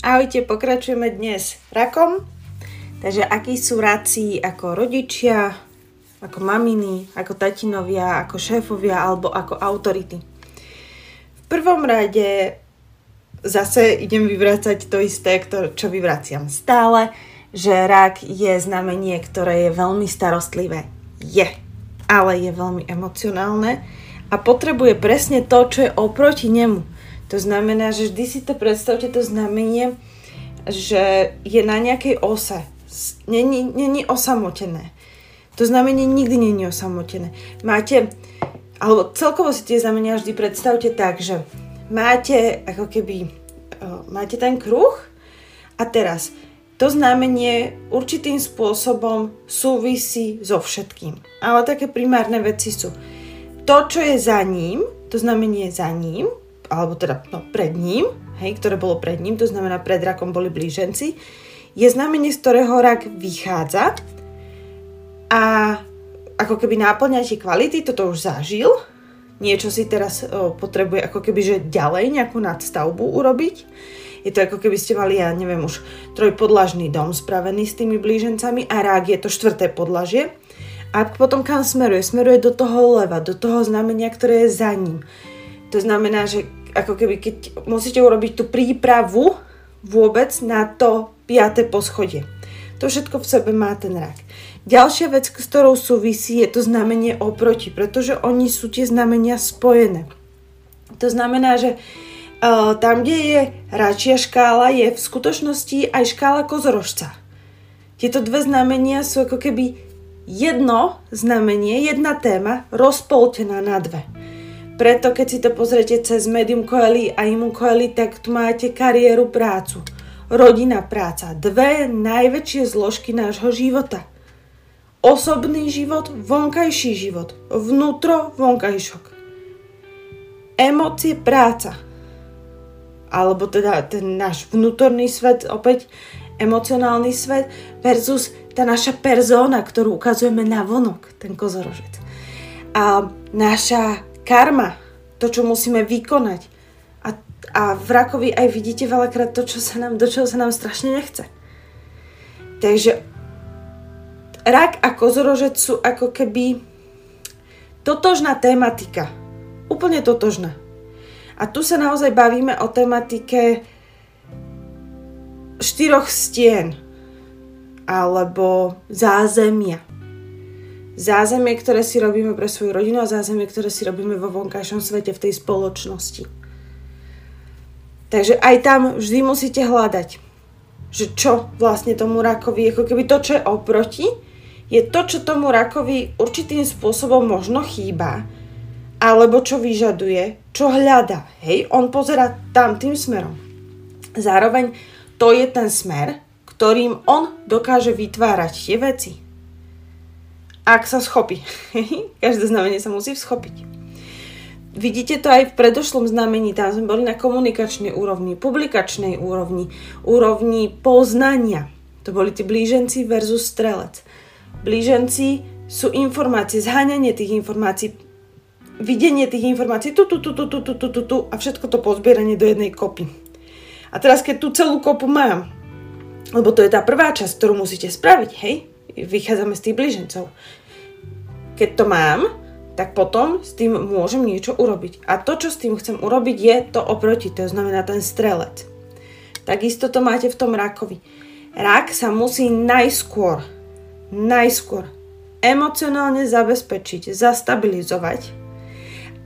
Ahojte, pokračujeme dnes rakom. Takže akí sú raci ako rodičia, ako maminy, ako tatinovia, ako šéfovia alebo ako autority. V prvom rade zase idem vyvracať to isté, čo vyvraciam stále, že rak je znamenie, ktoré je veľmi starostlivé. Je, ale je veľmi emocionálne a potrebuje presne to, čo je oproti nemu to znamená, že vždy si to predstavte to znamenie, že je na nejakej ose. Není, není osamotené. To znamenie nikdy není osamotené. Máte, alebo celkovo si tie znamenia vždy predstavte tak, že máte ako keby, máte ten kruh a teraz to znamenie určitým spôsobom súvisí so všetkým. Ale také primárne veci sú to, čo je za ním, to znamenie za ním, alebo teda no, pred ním, hej, ktoré bolo pred ním, to znamená pred rakom boli blíženci, je znamenie, z ktorého rak vychádza a ako keby náplňa tie kvality, toto už zažil, niečo si teraz o, potrebuje ako keby, že ďalej nejakú nadstavbu urobiť. Je to ako keby ste mali, ja neviem, už trojpodlažný dom spravený s tými blížencami a rák je to štvrté podlažie. A potom kam smeruje? Smeruje do toho leva, do toho znamenia, ktoré je za ním. To znamená, že ako keby keď musíte urobiť tú prípravu vôbec na to piaté poschodie. To všetko v sebe má ten rak. Ďalšia vec, s ktorou súvisí, je to znamenie oproti, pretože oni sú tie znamenia spojené. To znamená, že uh, tam, kde je račia škála, je v skutočnosti aj škála kozorožca. Tieto dve znamenia sú ako keby jedno znamenie, jedna téma rozpoltená na dve. Preto keď si to pozriete cez medium koeli a imu koeli, tak tu máte kariéru, prácu. Rodina, práca. Dve najväčšie zložky nášho života. Osobný život, vonkajší život. Vnútro, vonkajšok. Emócie, práca. Alebo teda ten náš vnútorný svet, opäť emocionálny svet versus tá naša persona, ktorú ukazujeme na vonok, ten kozorožec. A naša karma, to, čo musíme vykonať. A, a v rakovi aj vidíte veľakrát to, čo sa nám, do čoho sa nám strašne nechce. Takže rak a kozorožec sú ako keby totožná tematika. Úplne totožná. A tu sa naozaj bavíme o tematike štyroch stien alebo zázemia zázemie, ktoré si robíme pre svoju rodinu a zázemie, ktoré si robíme vo vonkajšom svete, v tej spoločnosti. Takže aj tam vždy musíte hľadať, že čo vlastne tomu rakovi, ako keby to, čo je oproti, je to, čo tomu rakovi určitým spôsobom možno chýba, alebo čo vyžaduje, čo hľada. Hej, on pozera tam tým smerom. Zároveň to je ten smer, ktorým on dokáže vytvárať tie veci ak sa schopí. Každé znamenie sa musí schopiť. Vidíte to aj v predošlom znamení, tam sme boli na komunikačnej úrovni, publikačnej úrovni, úrovni poznania. To boli tí blíženci versus strelec. Blíženci sú informácie, zháňanie tých informácií, videnie tých informácií, tu, tu, tu, tu, tu, tu, tu, tu, tu a všetko to pozbieranie do jednej kopy. A teraz, keď tú celú kopu mám, lebo to je tá prvá časť, ktorú musíte spraviť, hej, vychádzame z tých blížencov keď to mám, tak potom s tým môžem niečo urobiť. A to, čo s tým chcem urobiť, je to oproti, to znamená ten strelec. Takisto to máte v tom rakovi. Rak sa musí najskôr, najskôr emocionálne zabezpečiť, zastabilizovať,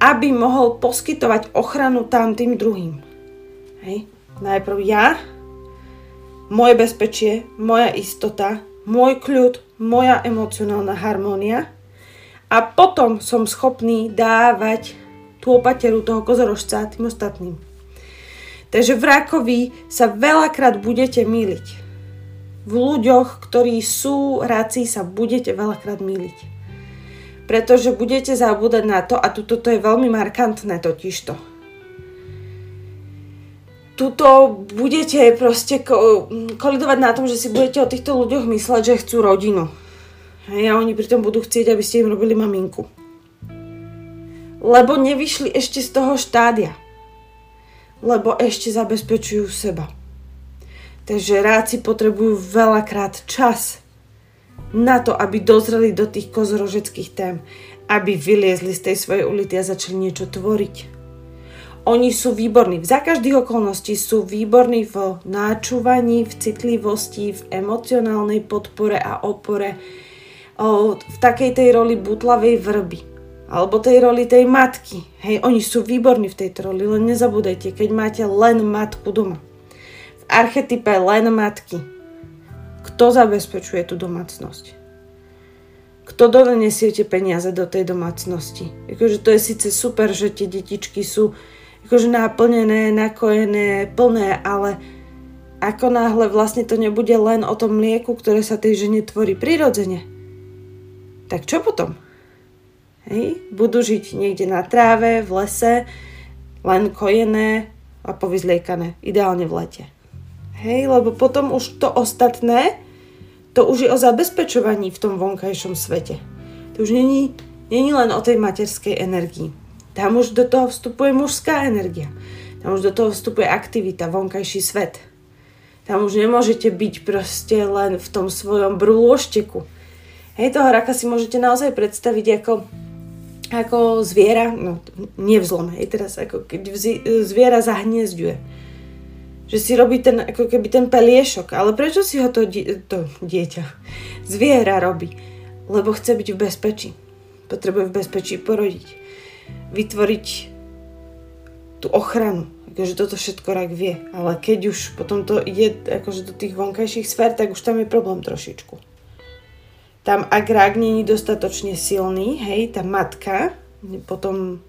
aby mohol poskytovať ochranu tam tým druhým. Hej. Najprv ja, moje bezpečie, moja istota, môj kľud, moja emocionálna harmónia – a potom som schopný dávať tú opateru toho kozorožca tým ostatným. Takže v rakovi sa veľakrát budete míliť. V ľuďoch, ktorí sú raci, sa budete veľakrát míliť. Pretože budete zabúdať na to, a tuto to je veľmi markantné totižto. Tuto budete proste kolidovať na tom, že si budete o týchto ľuďoch mysleť, že chcú rodinu Hej, a oni pritom budú chcieť, aby ste im robili maminku. Lebo nevyšli ešte z toho štádia. Lebo ešte zabezpečujú seba. Takže ráci potrebujú veľakrát čas na to, aby dozreli do tých kozorožeckých tém, aby vyliezli z tej svojej ulity a začali niečo tvoriť. Oni sú výborní, za každých okolností sú výborní v náčúvaní, v citlivosti, v emocionálnej podpore a opore, v takej tej roli butlavej vrby alebo tej roli tej matky. Hej, oni sú výborní v tejto roli, len nezabúdajte, keď máte len matku doma. V archetype len matky. Kto zabezpečuje tú domácnosť? Kto donesiete peniaze do tej domácnosti? Akože to je síce super, že tie detičky sú akože naplnené, nakojené, plné, ale ako náhle vlastne to nebude len o tom mlieku, ktoré sa tej žene tvorí prirodzene, tak čo potom? Hej? Budú žiť niekde na tráve, v lese, len kojené a povyzliekané, ideálne v lete. Hej, lebo potom už to ostatné, to už je o zabezpečovaní v tom vonkajšom svete. To už není, není len o tej materskej energii. Tam už do toho vstupuje mužská energia. Tam už do toho vstupuje aktivita, vonkajší svet. Tam už nemôžete byť proste len v tom svojom brúlošteku. Hej, toho raka si môžete naozaj predstaviť ako, ako zviera, no nie v zlom, hej, teraz ako keď zviera zahniezďuje. Že si robí ten, ako keby ten peliešok. Ale prečo si ho to, die, to dieťa, zviera robí? Lebo chce byť v bezpečí. Potrebuje v bezpečí porodiť vytvoriť tú ochranu. Akože toto všetko rak vie. Ale keď už potom to ide akože do tých vonkajších sfér, tak už tam je problém trošičku. Tam ak rak není dostatočne silný, hej, tá matka potom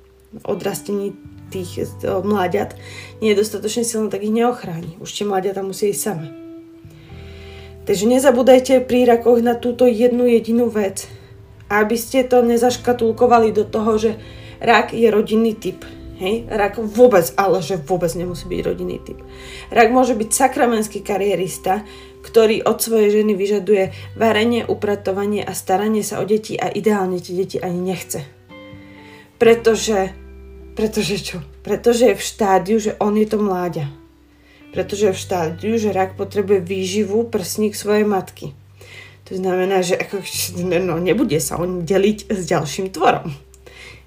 odrastení tých mláďat nie je dostatočne silná, tak ich neochráni. Už tie mláďata musí ísť same. Takže nezabúdajte pri rakoch na túto jednu jedinú vec. Aby ste to nezaškatulkovali do toho, že Rak je rodinný typ. Hej? Rak vôbec, ale že vôbec nemusí byť rodinný typ. Rak môže byť sakramenský kariérista, ktorý od svojej ženy vyžaduje varenie, upratovanie a staranie sa o deti a ideálne tie deti ani nechce. Pretože, pretože čo? Pretože je v štádiu, že on je to mláďa. Pretože je v štádiu, že rak potrebuje výživu prsník svojej matky. To znamená, že ako, no, nebude sa on deliť s ďalším tvorom.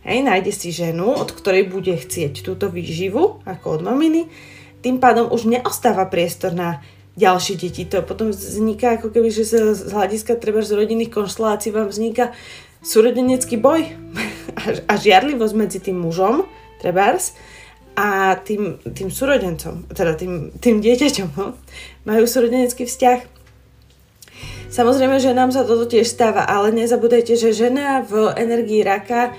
Hej, nájde si ženu, od ktorej bude chcieť túto výživu, ako od maminy, tým pádom už neostáva priestor na ďalšie deti. To potom vzniká ako keby, že z hľadiska treba z rodinných konštelácií vám vzniká súrodenecký boj a žiarlivosť medzi tým mužom, trebárs, a tým, tým súrodencom, teda tým, tým dieťaťom. No? Majú súrodenecký vzťah. Samozrejme, že nám sa toto tiež stáva, ale nezabudajte, že žena v energii raka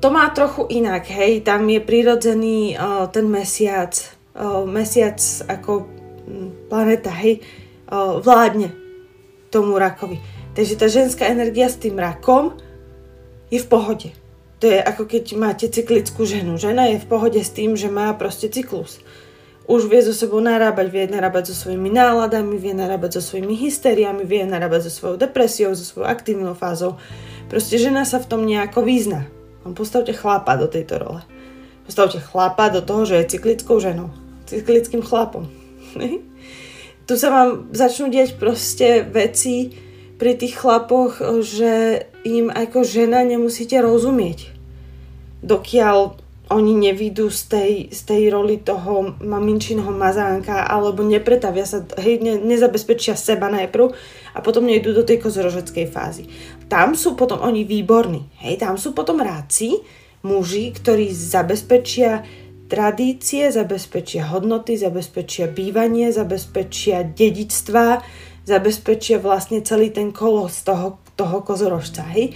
to má trochu inak, hej, tam je prirodzený uh, ten mesiac, uh, mesiac ako hm, planeta, hej, uh, vládne tomu rakovi. Takže tá ženská energia s tým rakom je v pohode. To je ako keď máte cyklickú ženu. Žena je v pohode s tým, že má proste cyklus. Už vie so sebou narábať, vie narábať so svojimi náladami, vie narábať so svojimi hystériami, vie narábať so svojou depresiou, so svojou aktívnou fázou. Proste žena sa v tom nejako význa. Postavte chlapa do tejto role. Postavte chlapa do toho, že je cyklickou ženou. Cyklickým chlapom. tu sa vám začnú diať proste veci pri tých chlapoch, že im ako žena nemusíte rozumieť. Dokiaľ oni nevidú z tej, z tej roli toho maminčinho mazánka alebo nepretavia sa, hej, ne, nezabezpečia seba najprv a potom nejdú do tej kozorožeckej fázy. Tam sú potom oni výborní, hej, tam sú potom ráci, muži, ktorí zabezpečia tradície, zabezpečia hodnoty, zabezpečia bývanie, zabezpečia dedičstva, zabezpečia vlastne celý ten kolos toho, toho kozorožca, hej,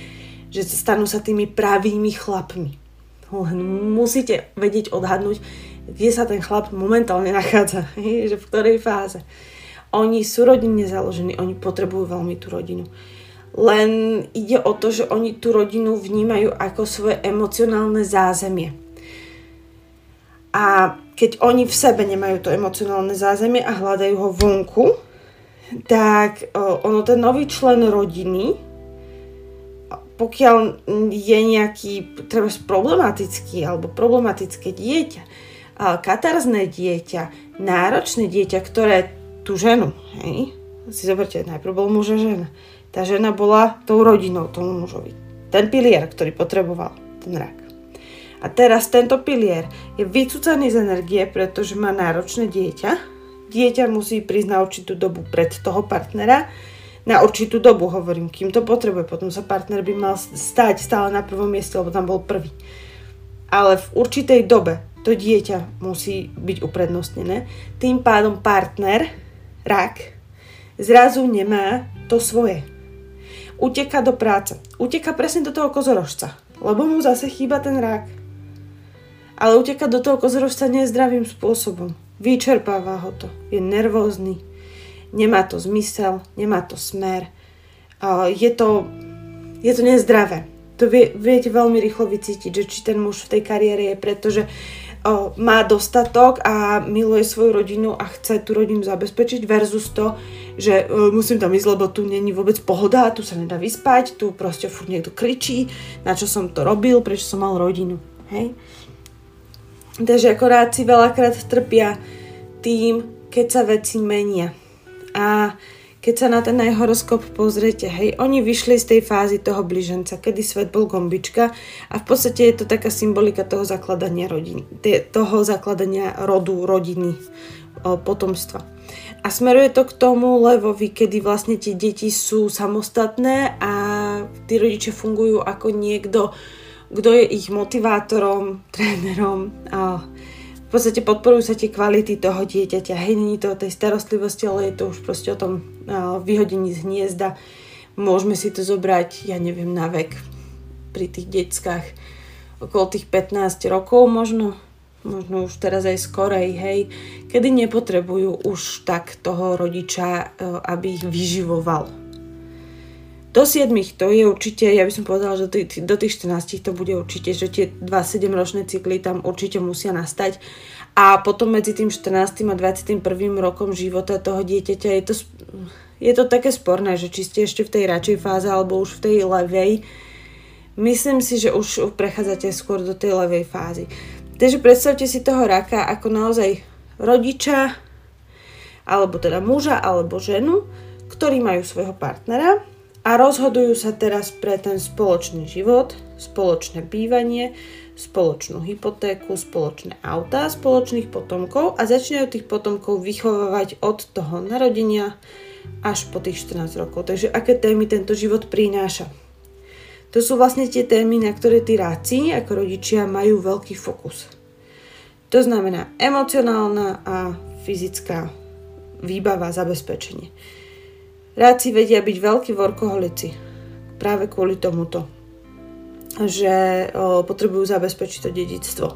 že stanú sa tými pravými chlapmi len musíte vedieť odhadnúť, kde sa ten chlap momentálne nachádza, že v ktorej fáze. Oni sú rodinne založení, oni potrebujú veľmi tú rodinu. Len ide o to, že oni tú rodinu vnímajú ako svoje emocionálne zázemie. A keď oni v sebe nemajú to emocionálne zázemie a hľadajú ho vonku, tak ono ten nový člen rodiny pokiaľ je nejaký treba problematický alebo problematické dieťa, katarzné dieťa, náročné dieťa, ktoré tú ženu, hej, si zoberte, najprv bol muž a žena. Tá žena bola tou rodinou tomu mužovi. Ten pilier, ktorý potreboval, ten rak. A teraz tento pilier je vycúcaný z energie, pretože má náročné dieťa. Dieťa musí prísť na určitú dobu pred toho partnera. Na určitú dobu hovorím, kým to potrebuje. Potom sa partner by mal stať stále na prvom mieste, lebo tam bol prvý. Ale v určitej dobe to dieťa musí byť uprednostnené. Tým pádom partner, rak, zrazu nemá to svoje. Uteka do práce. Uteka presne do toho kozorožca, lebo mu zase chýba ten rak ale uteka do toho kozorožca nezdravým spôsobom. Vyčerpáva ho to. Je nervózny. Nemá to zmysel, nemá to smer. Je to, je to nezdravé. To vie, viete veľmi rýchlo vycítiť, že či ten muž v tej kariére je, pretože má dostatok a miluje svoju rodinu a chce tú rodinu zabezpečiť versus to, že musím tam ísť, lebo tu není vôbec pohoda, tu sa nedá vyspať, tu proste furt niekto kričí, na čo som to robil, prečo som mal rodinu. Hej? Takže akoráci veľakrát trpia tým, keď sa veci menia. A keď sa na ten horoskop pozriete, hej, oni vyšli z tej fázy toho bliženca, kedy svet bol gombička a v podstate je to taká symbolika toho zakladania rodiny, toho zakladania rodu, rodiny, potomstva. A smeruje to k tomu levovi, kedy vlastne tie deti sú samostatné a tí rodičia fungujú ako niekto, kto je ich motivátorom, trénerom v podstate podporujú sa tie kvality toho dieťaťa. Hej, není to o tej starostlivosti, ale je to už proste o tom vyhodení z hniezda. Môžeme si to zobrať, ja neviem, na vek pri tých deckách okolo tých 15 rokov možno, možno už teraz aj skorej, hej, kedy nepotrebujú už tak toho rodiča, e, aby ich vyživoval do 7 to je určite, ja by som povedala, že do tých, do tých 14 to bude určite, že tie 2 7-ročné cykly tam určite musia nastať. A potom medzi tým 14. a 21. rokom života toho dieťaťa je to, je to také sporné, že či ste ešte v tej radšej fáze alebo už v tej levej. Myslím si, že už prechádzate skôr do tej levej fázy. Takže predstavte si toho raka ako naozaj rodiča, alebo teda muža alebo ženu, ktorí majú svojho partnera a rozhodujú sa teraz pre ten spoločný život, spoločné bývanie, spoločnú hypotéku, spoločné autá, spoločných potomkov a začínajú tých potomkov vychovávať od toho narodenia až po tých 14 rokov. Takže aké témy tento život prináša? To sú vlastne tie témy, na ktoré tí ráci ako rodičia majú veľký fokus. To znamená emocionálna a fyzická výbava, zabezpečenie. Ráci vedia byť veľkí workoholici. Práve kvôli tomuto. Že o, potrebujú zabezpečiť to dedictvo.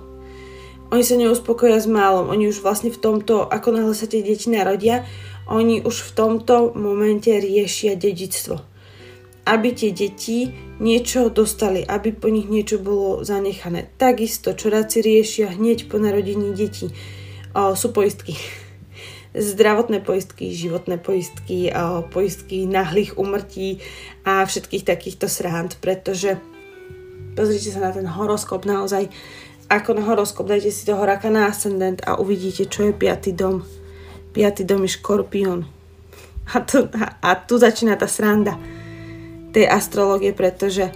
Oni sa neuspokoja s málom. Oni už vlastne v tomto, ako náhle sa tie deti narodia, oni už v tomto momente riešia dedictvo. Aby tie deti niečo dostali, aby po nich niečo bolo zanechané. Takisto, čo ráci riešia hneď po narodení detí, o, sú poistky zdravotné poistky, životné poistky, poistky nahlých umrtí a všetkých takýchto srand, pretože pozrite sa na ten horoskop naozaj ako na horoskop, dajte si toho raka na ascendent a uvidíte, čo je piatý dom. Piatý dom je škorpión. A tu, a, a tu začína tá sranda tej astrologie, pretože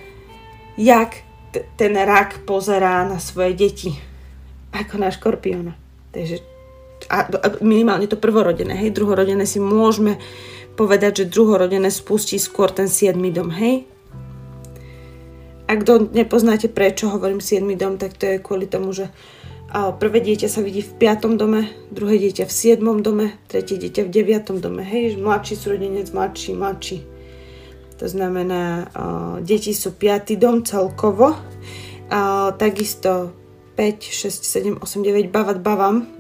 jak t- ten rak pozerá na svoje deti ako na škorpióna. Takže a minimálne to prvorodené, hej, druhorodené si môžeme povedať, že druhorodené spustí skôr ten 7. dom, hej. Ak to nepoznáte, prečo hovorím 7. dom, tak to je kvôli tomu, že prvé dieťa sa vidí v 5. dome, druhé dieťa v 7. dome, tretie dieťa v 9. dome, hej, mladší súrodenec, mladší, mladší. To znamená, deti sú 5. dom celkovo, takisto 5, 6, 7, 8, 9 bavat bavam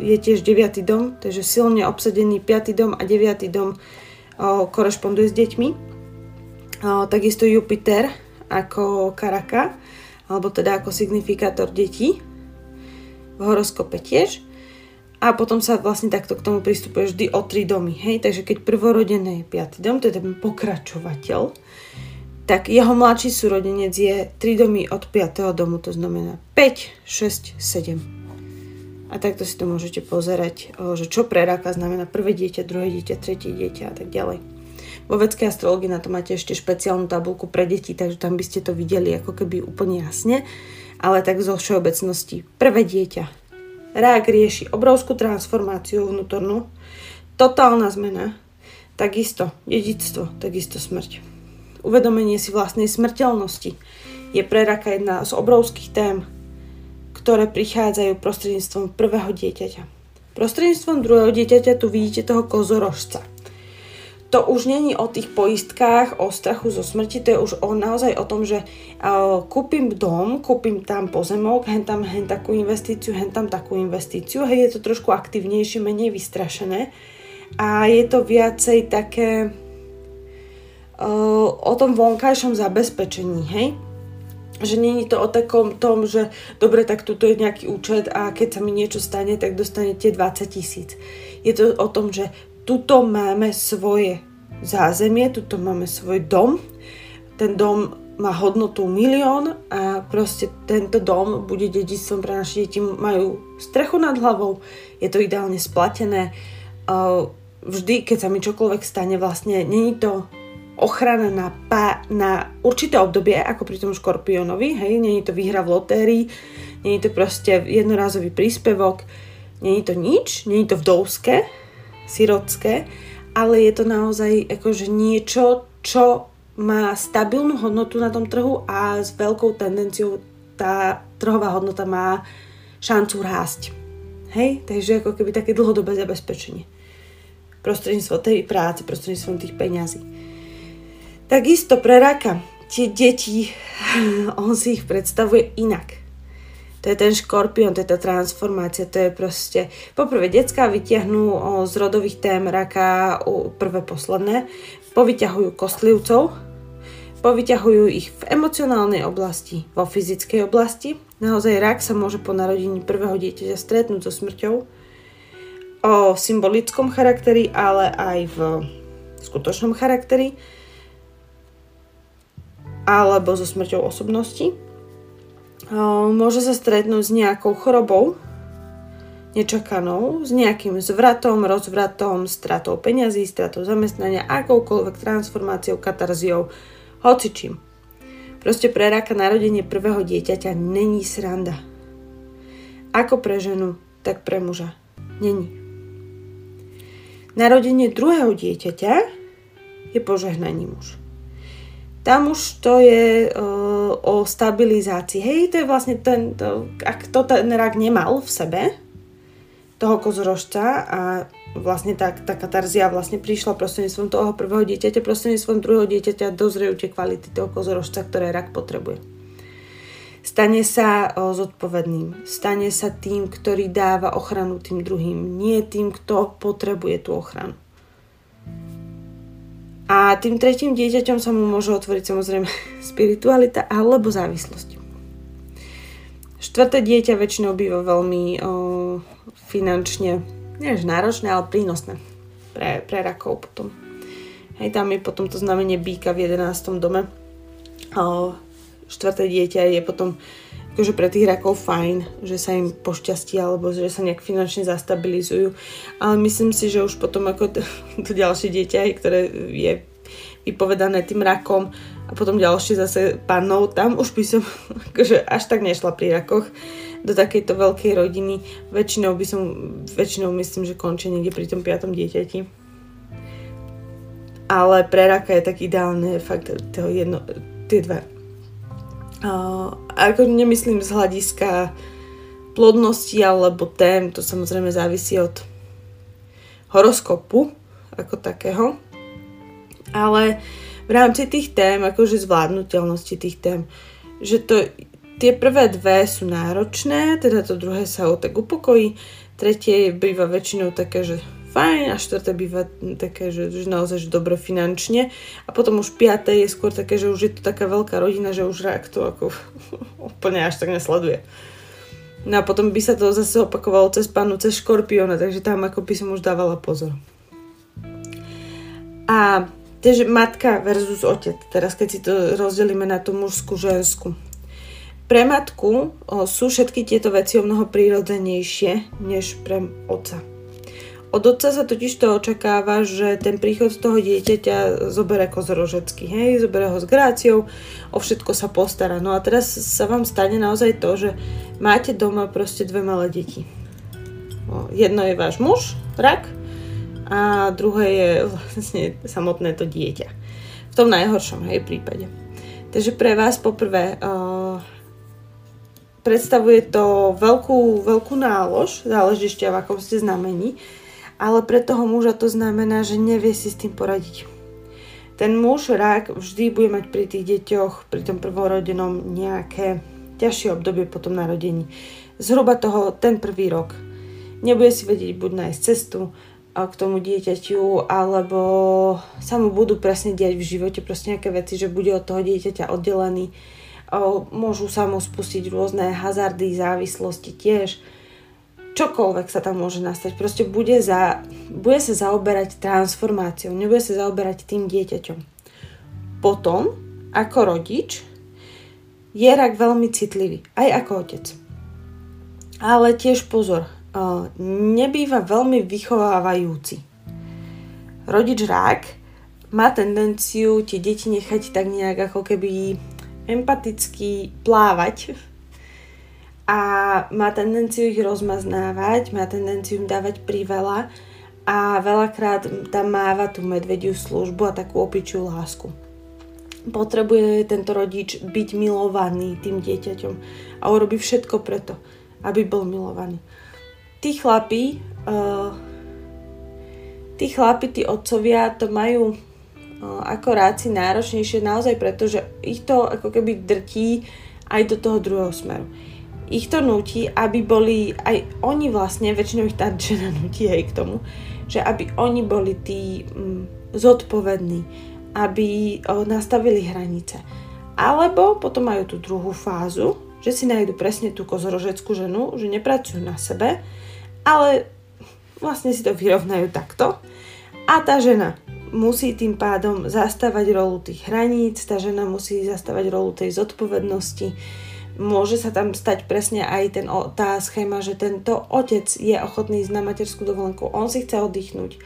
je tiež 9. dom, takže silne obsadený 5. dom a 9. dom korešponduje s deťmi. Takisto Jupiter ako karaka, alebo teda ako signifikátor detí v horoskope tiež. A potom sa vlastne takto k tomu pristupuje vždy o tri domy. Hej? Takže keď prvorodené je 5. dom, to je ten pokračovateľ, tak jeho mladší súrodenec je 3 domy od 5. domu, to znamená 5, 6, 7. A takto si to môžete pozerať, že čo pre raka znamená prvé dieťa, druhé dieťa, tretie dieťa a tak ďalej. Vo vedskej astrologii na to máte ešte špeciálnu tabulku pre deti, takže tam by ste to videli ako keby úplne jasne. Ale tak zo všeobecnosti. Prvé dieťa. Rák rieši obrovskú transformáciu vnútornú, totálna zmena, takisto dedictvo, takisto smrť. Uvedomenie si vlastnej smrteľnosti je pre raka jedna z obrovských tém, ktoré prichádzajú prostredníctvom prvého dieťaťa. Prostredníctvom druhého dieťaťa tu vidíte toho kozorožca. To už není o tých poistkách, o strachu zo smrti, to je už o, naozaj o tom, že uh, kúpim dom, kúpim tam pozemok, hen tam hen takú investíciu, hen tam takú investíciu, hej, je to trošku aktívnejšie, menej vystrašené a je to viacej také o tom vonkajšom zabezpečení, hej že není to o takom tom, že dobre, tak tuto je nejaký účet a keď sa mi niečo stane, tak dostanete 20 tisíc. Je to o tom, že tuto máme svoje zázemie, tuto máme svoj dom, ten dom má hodnotu milión a proste tento dom bude dedictvom pre naše deti, majú strechu nad hlavou, je to ideálne splatené. Vždy, keď sa mi čokoľvek stane, vlastne není to ochrana na, pá, na určité obdobie, ako pri tom škorpiónovi, hej, není to výhra v lotérii, není to proste jednorázový príspevok, není to nič, není to vdovské, sirotské, ale je to naozaj akože niečo, čo má stabilnú hodnotu na tom trhu a s veľkou tendenciou tá trhová hodnota má šancu rásť. Hej, takže ako keby také dlhodobé zabezpečenie. Prostredníctvom tej práce, prostredníctvom tých peňazí. Takisto pre raka tie deti, on si ich predstavuje inak. To je ten škorpión, to je tá transformácia, to je proste... Poprvé, detská vyťahnú z rodových tém raka prvé posledné, povyťahujú kostlivcov, povyťahujú ich v emocionálnej oblasti, vo fyzickej oblasti. Naozaj rak sa môže po narodení prvého dieťaťa stretnúť so smrťou o symbolickom charakteri, ale aj v skutočnom charakteri alebo so smrťou osobnosti. Môže sa stretnúť s nejakou chorobou, nečakanou, s nejakým zvratom, rozvratom, stratou peňazí, stratou zamestnania, akoukoľvek transformáciou, katarziou, hocičím. Proste pre raka narodenie prvého dieťaťa není sranda. Ako pre ženu, tak pre muža. Není. Narodenie druhého dieťaťa je požehnaním muž tam už to je uh, o stabilizácii. Hej, to je vlastne ten, to, ak to ten rak nemal v sebe, toho kozorožca a vlastne tá, tá katarzia vlastne prišla prostredníctvom toho prvého dieťaťa, prostredníctvom druhého dieťaťa dozrejú tie kvality toho kozorožca, ktoré rak potrebuje. Stane sa o, zodpovedným, stane sa tým, ktorý dáva ochranu tým druhým, nie tým, kto potrebuje tú ochranu. A tým tretím dieťaťom sa mu môže otvoriť samozrejme spiritualita alebo závislosť. Štvrté dieťa väčšinou býva veľmi o, finančne, než náročné, ale prínosné pre, pre rakov potom. Hej, tam je potom to znamenie býka v 11. dome. O, štvrté dieťa je potom akože pre tých rakov fajn, že sa im pošťastí alebo že sa nejak finančne zastabilizujú. Ale myslím si, že už potom ako to, to ďalšie dieťa, ktoré je vypovedané tým rakom a potom ďalšie zase panov, tam už by som akože až tak nešla pri rakoch do takejto veľkej rodiny. Väčšinou by som, väčšinou myslím, že končí niekde pri tom piatom dieťati. Ale pre raka je tak ideálne fakt to jedno, tie Uh, ako nemyslím z hľadiska plodnosti alebo tém, to samozrejme závisí od horoskopu ako takého. Ale v rámci tých tém, akože zvládnutelnosti tých tém, že to, tie prvé dve sú náročné, teda to druhé sa o tak upokojí, tretie býva väčšinou také, že fajn a štvrté býva také, že, že naozaj že dobre finančne a potom už piaté je skôr také, že už je to taká veľká rodina, že už rak to ako úplne až tak nesleduje. No a potom by sa to zase opakovalo cez pánu, cez škorpiona, takže tam ako by som už dávala pozor. A takže matka versus otec, teraz keď si to rozdelíme na tú mužskú, žensku. pre matku sú všetky tieto veci o mnoho prírodzenejšie než pre otca. Od otca sa totiž to očakáva, že ten príchod toho dieťaťa zobere kozorožecky, hej, zobere ho s gráciou, o všetko sa postará. No a teraz sa vám stane naozaj to, že máte doma proste dve malé deti. Jedno je váš muž, rak, a druhé je vlastne samotné to dieťa. V tom najhoršom, hej, prípade. Takže pre vás poprvé uh, predstavuje to veľkú, veľkú nálož, záleží ešte v akom ste znamení, ale pre toho muža to znamená, že nevie si s tým poradiť. Ten muž, rák, vždy bude mať pri tých deťoch, pri tom prvorodenom nejaké ťažšie obdobie po tom narodení. Zhruba toho ten prvý rok. Nebude si vedieť buď nájsť cestu k tomu dieťaťu, alebo sa mu budú presne diať v živote proste nejaké veci, že bude od toho dieťaťa oddelený môžu sa mu spustiť rôzne hazardy, závislosti tiež. Čokoľvek sa tam môže nastať. Proste bude, za, bude sa zaoberať transformáciou, nebude sa zaoberať tým dieťaťom. Potom, ako rodič, je rak veľmi citlivý, aj ako otec. Ale tiež pozor, nebýva veľmi vychovávajúci. Rodič rák má tendenciu tie deti nechať tak nejak ako keby empaticky plávať a má tendenciu ich rozmaznávať, má tendenciu im dávať priveľa a veľakrát tam máva tú medvediu službu a takú opičiu lásku. Potrebuje tento rodič byť milovaný tým dieťaťom a urobí všetko preto, aby bol milovaný. Tí chlapí, uh, tí chlapi, tí otcovia to majú ako ráci náročnejšie naozaj preto, že ich to ako keby drtí aj do toho druhého smeru. Ich to nutí, aby boli, aj oni vlastne, väčšinou ich tá žena nutí aj k tomu, že aby oni boli tí mm, zodpovední, aby o, nastavili hranice. Alebo potom majú tú druhú fázu, že si nájdu presne tú kozorožeckú ženu, že nepracujú na sebe, ale vlastne si to vyrovnajú takto. A tá žena musí tým pádom zastávať rolu tých hraníc, tá žena musí zastávať rolu tej zodpovednosti. Môže sa tam stať presne aj ten, tá schéma, že tento otec je ochotný ísť na materskú dovolenku, on si chce oddychnúť,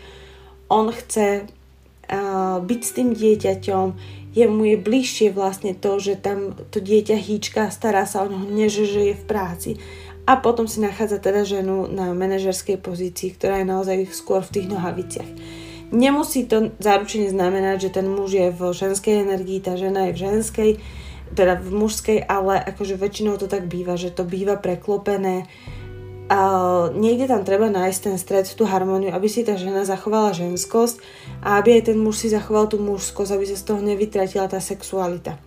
on chce uh, byť s tým dieťaťom, jemu je bližšie vlastne to, že tam to dieťa hýčka, stará sa o neho, než že je v práci. A potom si nachádza teda ženu na manažerskej pozícii, ktorá je naozaj skôr v tých nohaviciach. Nemusí to zaručene znamenať, že ten muž je v ženskej energii, tá žena je v ženskej, teda v mužskej, ale akože väčšinou to tak býva, že to býva preklopené. A niekde tam treba nájsť ten stred, tú harmóniu, aby si tá žena zachovala ženskosť a aby aj ten muž si zachoval tú mužskosť, aby sa z toho nevytratila tá sexualita.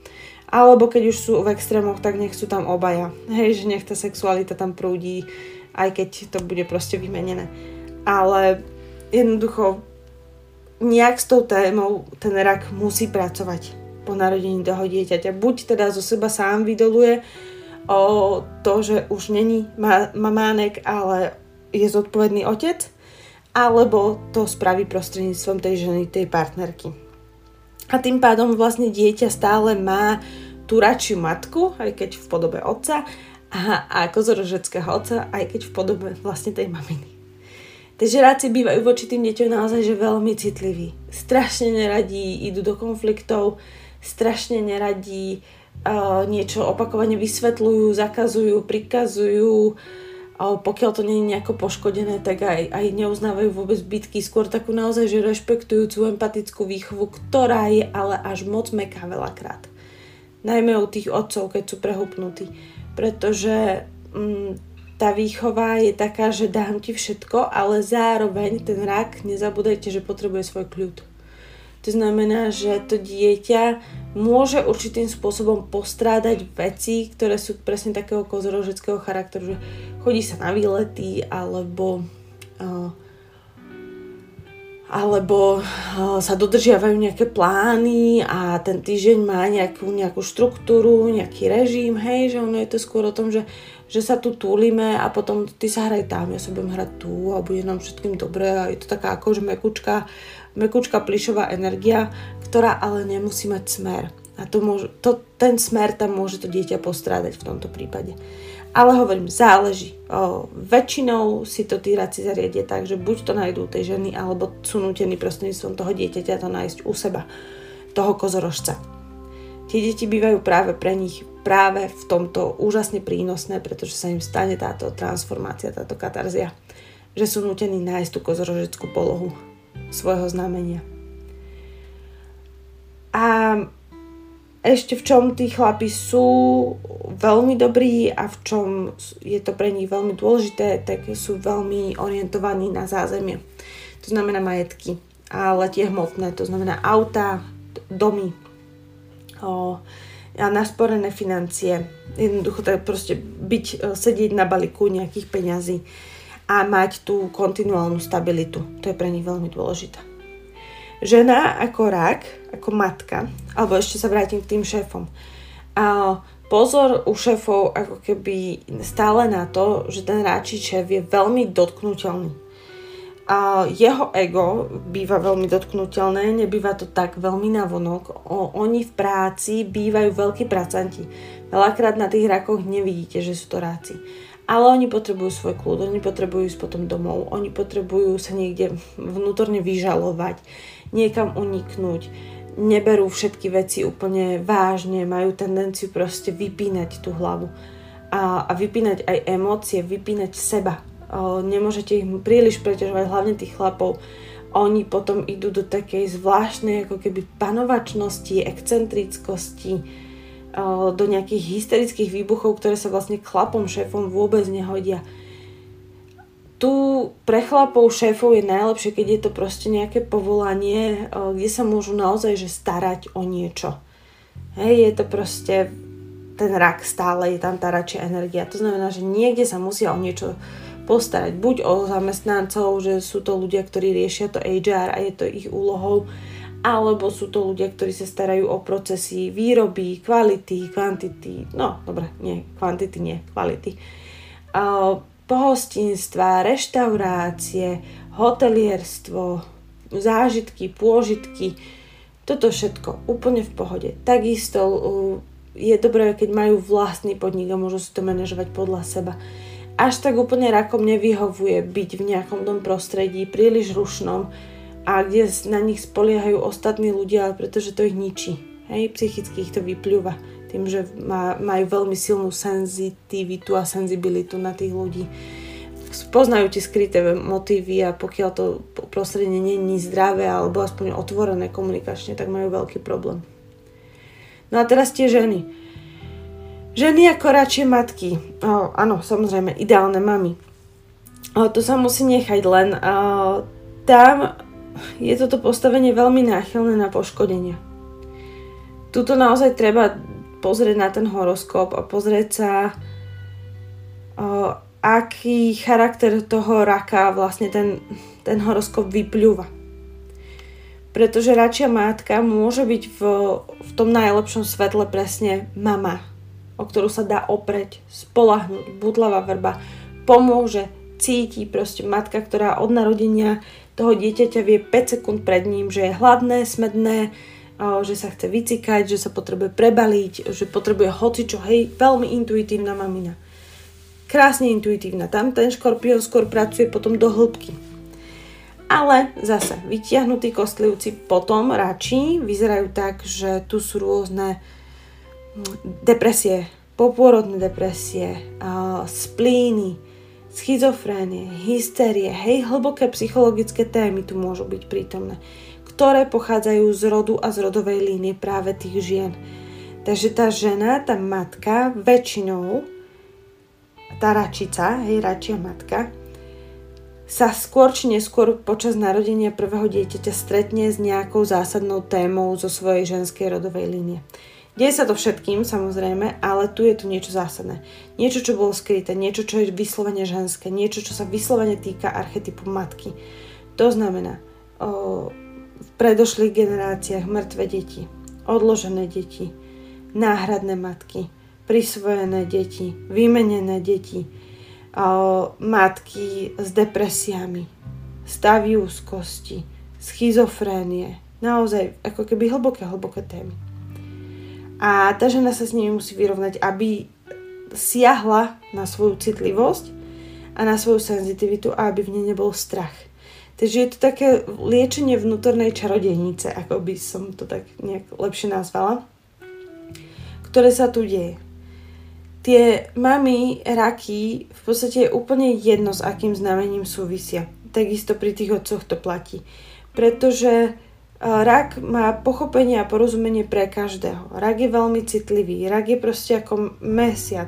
Alebo keď už sú v extrémoch, tak nech sú tam obaja. Hej, že nech tá sexualita tam prúdi, aj keď to bude proste vymenené. Ale jednoducho nejak s tou témou ten rak musí pracovať po narodení toho dieťaťa. Buď teda zo seba sám vydoluje o to, že už není mamánek, ale je zodpovedný otec, alebo to spraví prostredníctvom tej ženy, tej partnerky. A tým pádom vlastne dieťa stále má tú radšiu matku, aj keď v podobe otca, a, a kozorožeckého otca, aj keď v podobe vlastne tej maminy. Tí žeráci bývajú voči tým deťom naozaj že veľmi citliví. Strašne neradí idú do konfliktov, strašne neradí uh, niečo opakovane vysvetľujú, zakazujú, prikazujú. A pokiaľ to nie je nejako poškodené, tak aj, aj neuznávajú vôbec bitky, skôr takú naozaj že rešpektujúcu empatickú výchovu, ktorá je ale až moc meká veľakrát. Najmä u tých otcov, keď sú prehupnutí. Pretože mm, tá výchova je taká, že dám ti všetko, ale zároveň ten rak, nezabudajte, že potrebuje svoj kľud. To znamená, že to dieťa môže určitým spôsobom postrádať veci, ktoré sú presne takého kozorožeckého charakteru, že chodí sa na výlety alebo uh, alebo sa dodržiavajú nejaké plány a ten týždeň má nejakú, nejakú štruktúru, nejaký režim, hej, že ono je to skôr o tom, že že sa tu túlime a potom ty sa hraj tam, ja sa budem hrať tu a bude nám všetkým dobré a je to taká akože mekučka, mekučka plišová energia, ktorá ale nemusí mať smer. A to môže, to, ten smer tam môže to dieťa postrádať v tomto prípade. Ale hovorím, záleží. O, väčšinou si to tí radci zariadia tak, že buď to nájdú tej ženy, alebo sú nutení prostredníctvom toho dieťaťa to nájsť u seba, toho kozorožca. Tie deti bývajú práve pre nich práve v tomto úžasne prínosné, pretože sa im stane táto transformácia, táto katarzia, že sú nutení nájsť tú kozorožeckú polohu svojho znamenia. A ešte v čom tí chlapi sú veľmi dobrí a v čom je to pre nich veľmi dôležité, tak sú veľmi orientovaní na zázemie. To znamená majetky, ale tie hmotné, to znamená auta, domy o, a nasporené financie. Jednoducho tak proste byť, e, sedieť na balíku nejakých peňazí a mať tú kontinuálnu stabilitu. To je pre nich veľmi dôležité žena ako rak, ako matka, alebo ešte sa vrátim k tým šéfom. A pozor u šéfov ako keby stále na to, že ten ráčí šéf je veľmi dotknutelný. A jeho ego býva veľmi dotknutelné, nebýva to tak veľmi navonok. O, oni v práci bývajú veľkí pracanti. Veľakrát na tých rakoch nevidíte, že sú to ráci. Ale oni potrebujú svoj kľud, oni potrebujú ísť potom domov, oni potrebujú sa niekde vnútorne vyžalovať niekam uniknúť, neberú všetky veci úplne vážne, majú tendenciu proste vypínať tú hlavu a, a vypínať aj emócie, vypínať seba. Nemôžete ich príliš preťažovať, hlavne tých chlapov. Oni potom idú do takej zvláštnej ako keby panovačnosti, excentrickosti, do nejakých hysterických výbuchov, ktoré sa vlastne chlapom, šéfom vôbec nehodia tu pre chlapov, šéfov je najlepšie, keď je to proste nejaké povolanie, kde sa môžu naozaj že starať o niečo. Hej, je to proste ten rak stále, je tam tá radšia energia. To znamená, že niekde sa musia o niečo postarať. Buď o zamestnancov, že sú to ľudia, ktorí riešia to HR a je to ich úlohou, alebo sú to ľudia, ktorí sa starajú o procesy výroby, kvality, kvantity, no dobre, nie, kvantity nie, kvality. Pohostinstva, reštaurácie, hotelierstvo, zážitky, pôžitky, toto všetko úplne v pohode. Takisto je dobré, keď majú vlastný podnik a môžu si to manažovať podľa seba. Až tak úplne rakom nevyhovuje byť v nejakom tom prostredí príliš rušnom a kde na nich spoliehajú ostatní ľudia, pretože to ich ničí. Hej, psychicky ich to vyplúva tým, že má, majú veľmi silnú senzitivitu a senzibilitu na tých ľudí. Poznajú tie skryté motívy a pokiaľ to prostredie nie je zdravé alebo aspoň otvorené komunikačne, tak majú veľký problém. No a teraz tie ženy. Ženy ako radšie matky. O, áno, samozrejme, ideálne mami. O, to sa musí nechať len. O, tam je toto postavenie veľmi náchylné na poškodenia. Tuto naozaj treba pozrieť na ten horoskop a pozrieť sa, o, aký charakter toho raka vlastne ten, ten horoskop vypľúva. Pretože račia mátka môže byť v, v tom najlepšom svetle presne mama, o ktorú sa dá opreť, spolahnuť, budlava vrba, pomôže, cíti proste matka, ktorá od narodenia toho dieťaťa vie 5 sekúnd pred ním, že je hladné, smedné, že sa chce vycikať, že sa potrebuje prebaliť, že potrebuje hocičo, hej, veľmi intuitívna mamina. Krásne intuitívna. Tam ten škorpión skôr pracuje potom do hĺbky. Ale zase, vytiahnutí kostlivci potom radší vyzerajú tak, že tu sú rôzne hm, depresie, popôrodné depresie, splíny, schizofrénie, hystérie, hej, hlboké psychologické témy tu môžu byť prítomné ktoré pochádzajú z rodu a z rodovej línie práve tých žien. Takže tá žena, tá matka, väčšinou, tá račica, hej, račia matka, sa skôr či neskôr počas narodenia prvého dieťaťa stretne s nejakou zásadnou témou zo svojej ženskej rodovej línie. Deje sa to všetkým, samozrejme, ale tu je tu niečo zásadné. Niečo, čo bolo skryté, niečo, čo je vyslovene ženské, niečo, čo sa vyslovene týka archetypu matky. To znamená, o, v predošlých generáciách mŕtve deti, odložené deti, náhradné matky, prisvojené deti, vymenené deti, matky s depresiami, stavy úzkosti, schizofrénie, naozaj ako keby hlboké, hlboké témy. A tá žena sa s nimi musí vyrovnať, aby siahla na svoju citlivosť a na svoju senzitivitu a aby v nej nebol strach. Takže je to také liečenie vnútornej čarodejnice, ako by som to tak nejak lepšie nazvala, ktoré sa tu deje. Tie mamy raky v podstate je úplne jedno, s akým znamením súvisia. Takisto pri tých otcoch to platí. Pretože rak má pochopenie a porozumenie pre každého. Rak je veľmi citlivý. Rak je proste ako mesiac.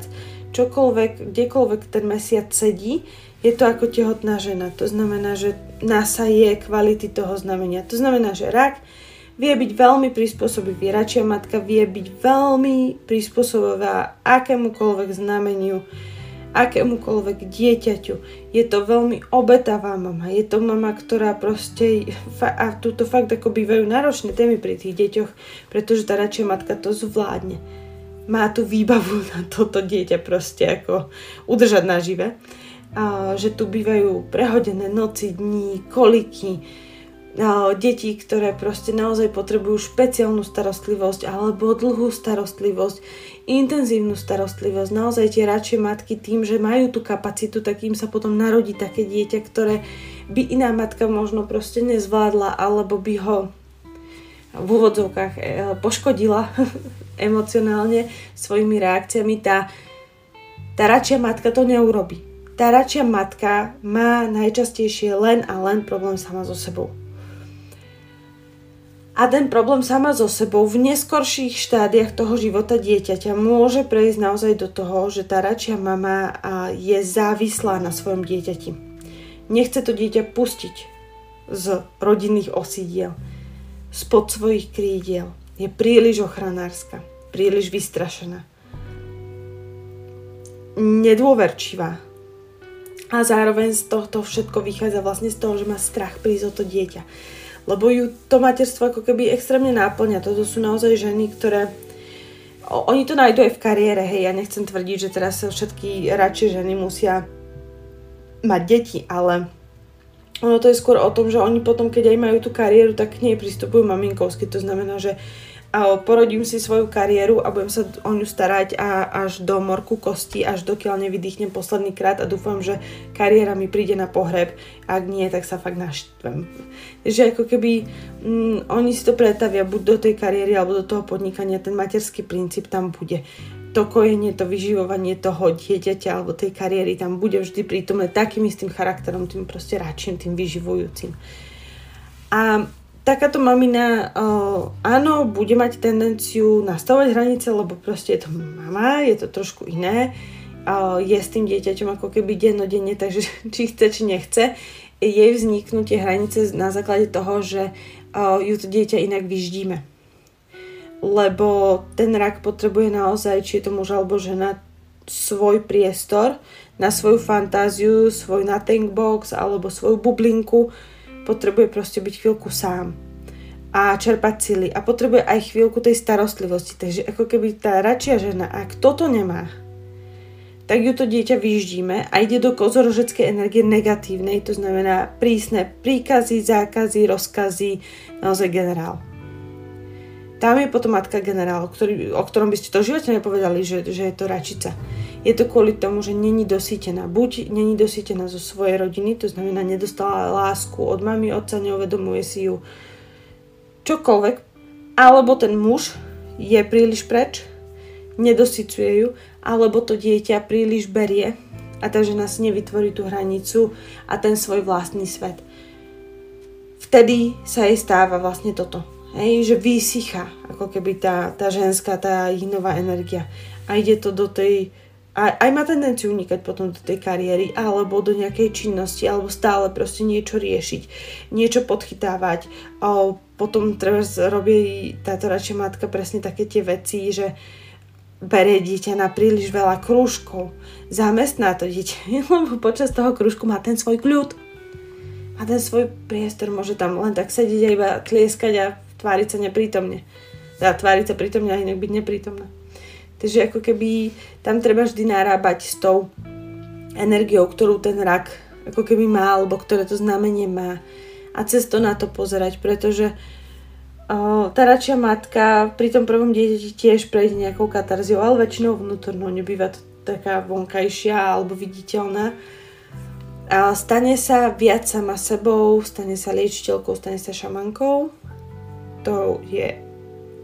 Čokoľvek, kdekoľvek ten mesiac sedí, je to ako tehotná žena. To znamená, že nasaje kvality toho znamenia. To znamená, že rak vie byť veľmi prispôsobivý. Račia matka vie byť veľmi prispôsobová akémukoľvek znameniu akémukoľvek dieťaťu. Je to veľmi obetavá mama. Je to mama, ktorá proste... A túto fakt ako bývajú náročné témy pri tých deťoch, pretože tá radšia matka to zvládne. Má tu výbavu na toto dieťa proste ako udržať nažive. A, že tu bývajú prehodené noci, dní, koliky, deti, ktoré proste naozaj potrebujú špeciálnu starostlivosť alebo dlhú starostlivosť, intenzívnu starostlivosť. Naozaj tie radšie matky tým, že majú tú kapacitu, tak im sa potom narodí také dieťa, ktoré by iná matka možno proste nezvládla alebo by ho v úvodzovkách e, poškodila emocionálne svojimi reakciami. Tá, tá radšia matka to neurobi. Tá radšia matka má najčastejšie len a len problém sama so sebou a ten problém sama so sebou v neskorších štádiach toho života dieťaťa môže prejsť naozaj do toho, že tá radšia mama je závislá na svojom dieťati. Nechce to dieťa pustiť z rodinných osídiel, spod svojich krídiel. Je príliš ochranárska, príliš vystrašená, nedôverčivá. A zároveň z tohto všetko vychádza vlastne z toho, že má strach prísť o to dieťa lebo ju to materstvo ako keby extrémne náplňa. Toto sú naozaj ženy, ktoré oni to nájdú aj v kariére, hej, ja nechcem tvrdiť, že teraz všetky radšej ženy musia mať deti, ale ono to je skôr o tom, že oni potom, keď aj majú tú kariéru, tak k nej pristupujú maminkovsky. To znamená, že porodím si svoju kariéru a budem sa o ňu starať a až do morku kosti, až dokiaľ nevydýchnem posledný krát a dúfam, že kariéra mi príde na pohreb. Ak nie, tak sa fakt naštvem. Takže ako keby mm, oni si to pretavia buď do tej kariéry alebo do toho podnikania, ten materský princíp tam bude. To kojenie, to vyživovanie toho dieťaťa alebo tej kariéry tam bude vždy prítomné takým istým charakterom, tým proste radším, tým vyživujúcim. A takáto mamina uh, áno, bude mať tendenciu nastavovať hranice, lebo proste je to mama, je to trošku iné, uh, je s tým dieťaťom ako keby dennodenne, takže či chce, či nechce, jej vzniknutie hranice na základe toho, že uh, ju to dieťa inak vyždíme. Lebo ten rak potrebuje naozaj, či je to muž alebo žena, svoj priestor na svoju fantáziu, svoj nating box alebo svoju bublinku, potrebuje proste byť chvíľku sám a čerpať sily a potrebuje aj chvíľku tej starostlivosti. Takže ako keby tá radšia žena, ak toto nemá, tak ju to dieťa vyždíme a ide do kozorožeckej energie negatívnej, to znamená prísne príkazy, zákazy, rozkazy, naozaj generál. Tam je potom matka generál, ktorý, o ktorom by ste to živote nepovedali, že, že je to račica. Je to kvôli tomu, že není dosýtená. Buď není dosýtená zo svojej rodiny, to znamená nedostala lásku od mami, otca, neuvedomuje si ju čokoľvek, alebo ten muž je príliš preč, nedosycuje ju, alebo to dieťa príliš berie a tá žena si nevytvorí tú hranicu a ten svoj vlastný svet. Vtedy sa jej stáva vlastne toto. Hej, že vysycha, ako keby tá, tá ženská, tá jinová energia. A ide to do tej, aj, aj má tendenciu unikať potom do tej kariéry alebo do nejakej činnosti alebo stále proste niečo riešiť, niečo podchytávať. A potom treba robí táto radšej matka presne také tie veci, že berie dieťa na príliš veľa krúžkov, zamestná to dieťa, lebo počas toho krúžku má ten svoj kľud. A ten svoj priestor môže tam len tak sedieť a iba tlieskať a tváriť sa neprítomne. Teda tváriť sa prítomne a inak byť neprítomná. Takže ako keby tam treba vždy narábať s tou energiou, ktorú ten rak ako keby má, alebo ktoré to znamenie má. A cez to na to pozerať, pretože tá radšia matka pri tom prvom dieťati tiež prejde nejakou katarziou, ale väčšinou vnútornou, nebýva to taká vonkajšia alebo viditeľná. A stane sa viac sama sebou, stane sa liečiteľkou, stane sa šamankou. To je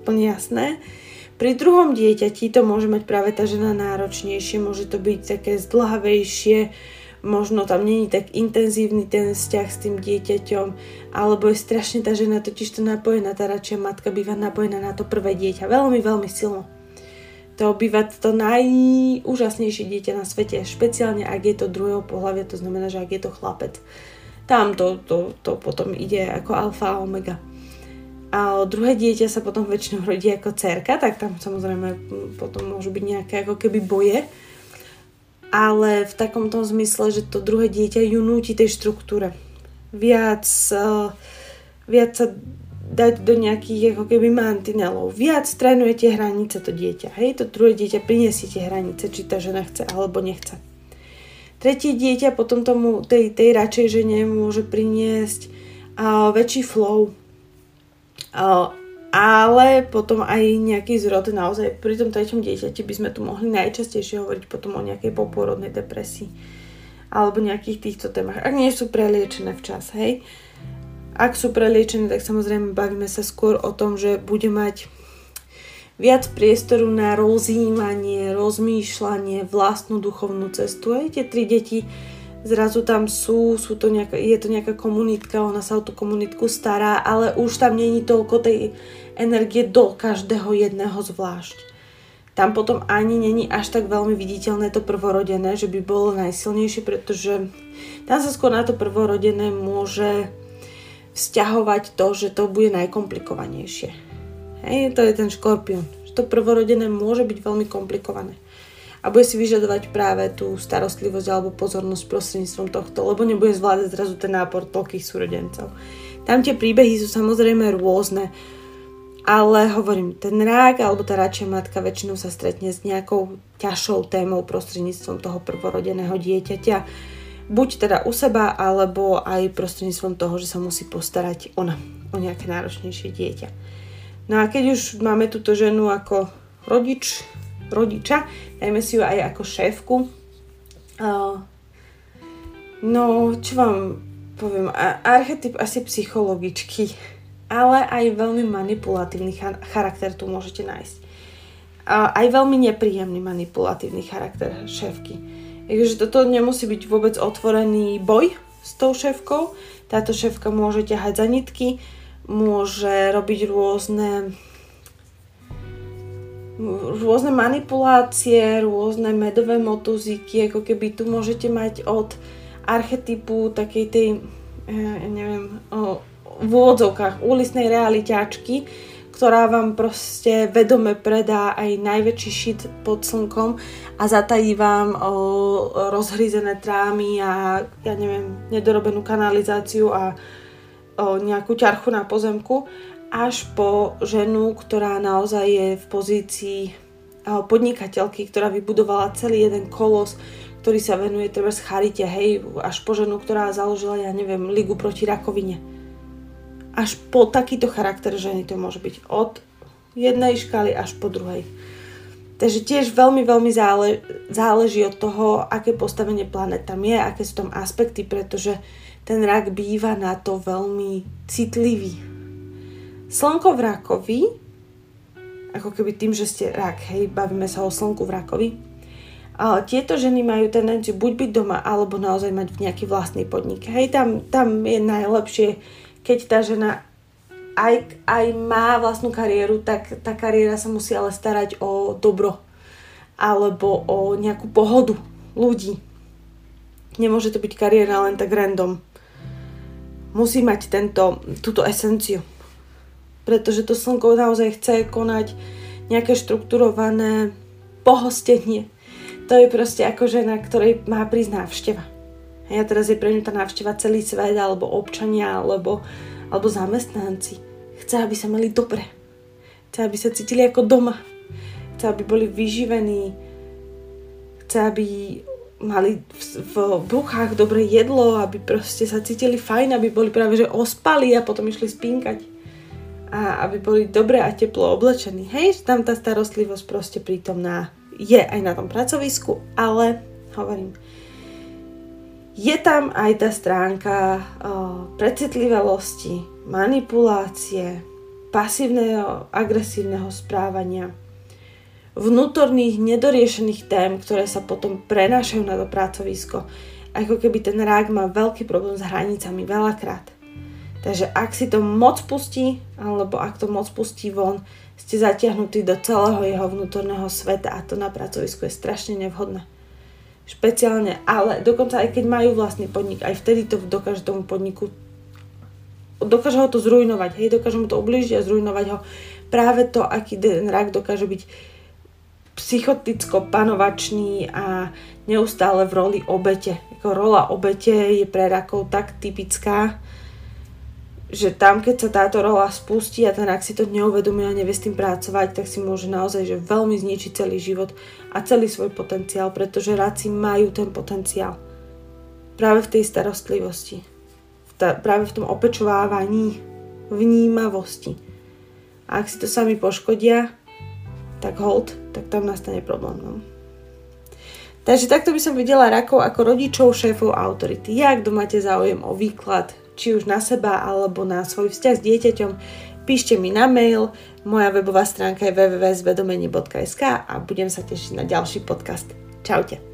plne jasné. Pri druhom dieťati to môže mať práve tá žena náročnejšie, môže to byť také zdlhavejšie, možno tam není tak intenzívny ten vzťah s tým dieťaťom, alebo je strašne tá žena totiž to napojená, tá radšia matka býva napojená na to prvé dieťa, veľmi, veľmi silno. To býva to najúžasnejšie dieťa na svete, špeciálne ak je to druhého pohľavia, to znamená, že ak je to chlapec. Tam to, to, to potom ide ako alfa a omega. A druhé dieťa sa potom väčšinou rodí ako cerka, tak tam samozrejme potom môžu byť nejaké ako keby boje, ale v takom tom zmysle, že to druhé dieťa ju núti tej štruktúre. Viac, uh, viac sa dať do nejakých ako keby mantinelov. Viac trénuje tie hranice to dieťa. Hej, to druhé dieťa priniesie tie hranice, či tá žena chce alebo nechce. Tretie dieťa potom tomu, tej, tej radšej žene môže priniesť uh, väčší flow. Uh, ale potom aj nejaký zrod naozaj pri tom treťom dieťati by sme tu mohli najčastejšie hovoriť potom o nejakej popôrodnej depresii alebo nejakých týchto témach, ak nie sú preliečené včas, hej. Ak sú preliečené, tak samozrejme bavíme sa skôr o tom, že bude mať viac priestoru na rozjímanie, rozmýšľanie, vlastnú duchovnú cestu. Hej, tie tri deti zrazu tam sú, sú to nejaká, je to nejaká komunitka, ona sa o tú komunitku stará, ale už tam není toľko tej energie do každého jedného zvlášť. Tam potom ani není až tak veľmi viditeľné to prvorodené, že by bolo najsilnejšie, pretože tam sa skôr na to prvorodené môže vzťahovať to, že to bude najkomplikovanejšie. Hej, to je ten škorpión. Že to prvorodené môže byť veľmi komplikované a bude si vyžadovať práve tú starostlivosť alebo pozornosť prostredníctvom tohto, lebo nebude zvládať zrazu ten nápor toľkých súrodencov. Tam tie príbehy sú samozrejme rôzne, ale hovorím, ten rák alebo tá radšia matka väčšinou sa stretne s nejakou ťažšou témou prostredníctvom toho prvorodeného dieťaťa, buď teda u seba, alebo aj prostredníctvom toho, že sa musí postarať ona o nejaké náročnejšie dieťa. No a keď už máme túto ženu ako rodič, rodiča, dajme si ju aj ako šéfku. No, čo vám poviem, archetyp asi psychologičky, ale aj veľmi manipulatívny charakter tu môžete nájsť. Aj veľmi nepríjemný manipulatívny charakter šéfky. Takže toto nemusí byť vôbec otvorený boj s tou šéfkou. Táto šéfka môže ťahať za nitky, môže robiť rôzne rôzne manipulácie, rôzne medové motuzíky, ako keby tu môžete mať od archetypu takej tej, ja neviem, o, v úvodzovkách úlisnej realiťačky, ktorá vám proste vedome predá aj najväčší šit pod slnkom a zatají vám o, rozhryzené trámy a ja neviem, nedorobenú kanalizáciu a o, nejakú ťarchu na pozemku až po ženu, ktorá naozaj je v pozícii podnikateľky, ktorá vybudovala celý jeden kolos, ktorý sa venuje treba charite, hej, až po ženu, ktorá založila, ja neviem, ligu proti rakovine. Až po takýto charakter ženy to môže byť od jednej škály až po druhej. Takže tiež veľmi, veľmi zále, záleží od toho, aké postavenie planet tam je, aké sú tam aspekty, pretože ten rak býva na to veľmi citlivý Slnko v rakovi, ako keby tým, že ste rak, hej, bavíme sa o slnku v rakovi, ale tieto ženy majú tendenciu buď byť doma, alebo naozaj mať nejaký vlastný podnik. Hej, tam, tam je najlepšie, keď tá žena aj, aj má vlastnú kariéru, tak tá kariéra sa musí ale starať o dobro alebo o nejakú pohodu ľudí. Nemôže to byť kariéra len tak random. Musí mať tento, túto esenciu pretože to slnko naozaj chce konať nejaké štrukturované pohostenie. To je proste ako žena, ktorej má prísť návšteva. A teraz je pre ňu tá návšteva celý svet, alebo občania, alebo, alebo zamestnanci. Chce, aby sa mali dobre. Chce, aby sa cítili ako doma. Chce, aby boli vyživení. Chce, aby mali v, v bruchách dobré jedlo, aby proste sa cítili fajn, aby boli práve že ospali a potom išli spínkať a aby boli dobre a teplo oblečení. Hej, tam tá starostlivosť proste prítomná je aj na tom pracovisku, ale hovorím, je tam aj tá stránka o, manipulácie, pasívneho, agresívneho správania, vnútorných nedoriešených tém, ktoré sa potom prenášajú na to pracovisko. Ako keby ten rák má veľký problém s hranicami veľakrát. Takže ak si to moc pustí, alebo ak to moc pustí von, ste zatiahnutí do celého jeho vnútorného sveta a to na pracovisku je strašne nevhodné špeciálne, ale dokonca aj keď majú vlastný podnik, aj vtedy to dokáže tomu podniku dokáže ho to zrujnovať, hej, dokáže mu to ubližiť a zrujnovať ho. Práve to, aký ten rak dokáže byť psychoticko panovačný a neustále v roli obete. Ako rola obete je pre rakov tak typická, že tam, keď sa táto rola spustí a ten rak si to neuvedomuje a nevie s tým pracovať, tak si môže naozaj že veľmi zničiť celý život a celý svoj potenciál, pretože ráci majú ten potenciál práve v tej starostlivosti, v ta, práve v tom opečovávaní, vnímavosti. A ak si to sami poškodia, tak hold, tak tam nastane problém. No. Takže takto by som videla rakov ako rodičov, šéfov autority. Ja, kto máte záujem o výklad či už na seba alebo na svoj vzťah s dieťaťom, píšte mi na mail, moja webová stránka je www.zvedomenie.sk a budem sa tešiť na ďalší podcast. Čaute.